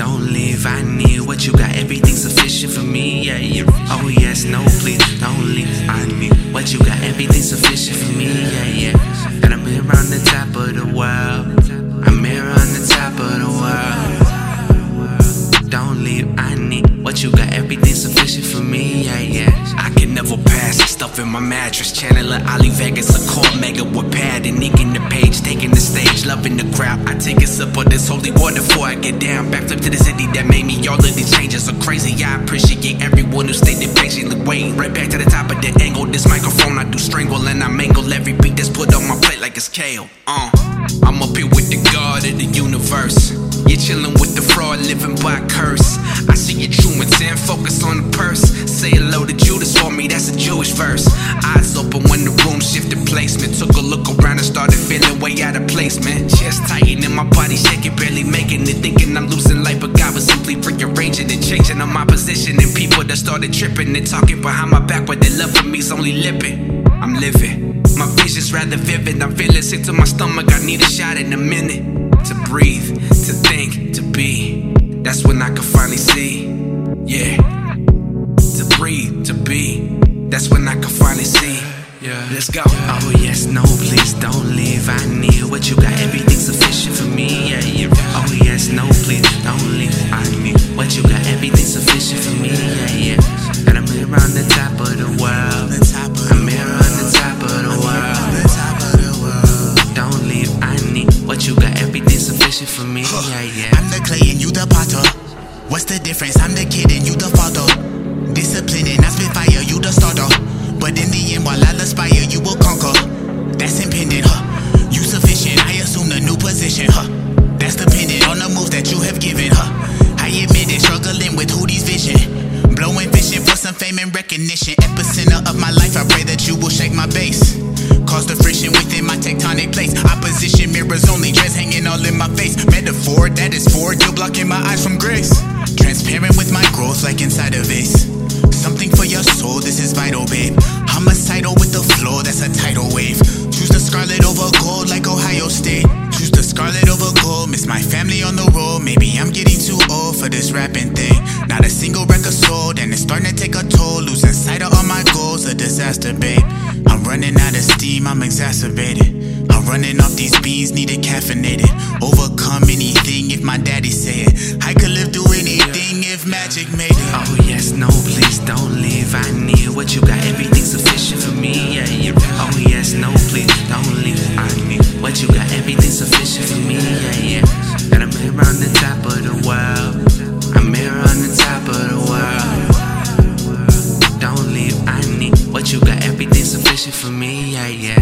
don't leave. I need what you got, everything sufficient for me. Yeah, you oh yes, no, please, don't leave. I need what you got, everything sufficient for me. Yeah, yeah. And I'm here on the top of the world. I'm here on the top of the world. Don't leave, I need what you got, everything sufficient in my mattress. Channeling Ali Vegas, a core mega with pad and inking the page, taking the stage, loving the crowd. I take a sip of this holy water before I get down. Back up to the city that made me. All of these changes are crazy. I appreciate everyone who stayed there patiently waiting. Right back to the top of the angle. This microphone I do strangle and I mangle every beat that's put on my plate like it's kale. Uh, I'm up here with the God of the universe. You're chilling with the fraud, living by curse. I see your true intent, focus on the purse. Say hello to Judas for me, that's a Jewish verse. Eyes open when the room shifted placement. Took a look around and started feeling way out of place, man. Chest tightening, my body shaking, barely making it. Thinking I'm losing life, but God was simply rearranging and changing on my position. And people that started tripping and talking behind my back, but their love for me's only lipping. I'm living. My vision's rather vivid. I'm feeling sick to my stomach. I need a shot in a minute to breathe, to think, to be. That's when I can finally see. Yeah. To breathe, to be. That's when I can finally see. Yeah. Let's go. Oh yes, no, please don't leave. I need what you got, everything sufficient for me. Yeah, yeah. Oh yes, no, please don't leave. I need what you got, for me. Yeah, yeah. I'm the clay and you the potter. What's the difference? I'm the kid and you the father. Discipline and I spit fire, you the starter. But in the end, while I aspire, you will conquer. That's impending, huh? You sufficient, I assume the new position, huh? That's dependent on the moves that you have given, huh? I admit it, struggling with Hootie's vision. Blowing vision for some fame and recognition. Epicenter of my life, I pray that you will shake my base. All in my face. Metaphor that is for you're blocking my eyes from grace. Transparent with my growth, like inside a vase. Something for your soul, this is vital, babe. Homicidal with the flow, that's a tidal wave. Choose the scarlet over gold, like Ohio State. Choose the scarlet over gold, miss my family on the road. Maybe I'm getting too old for this rapping thing. Not a single record sold, and it's starting to take a toll. Losing sight of all my goals, a disaster, babe. Running out of steam, I'm exacerbated. I'm running off these beans, need it caffeinated. Overcome anything if my daddy say it. I could live through anything if magic made it. Oh yes, no, please don't leave. I need what you got, everything sufficient for me. Yeah, yeah. Oh yes, no, please me. Yeah, yeah.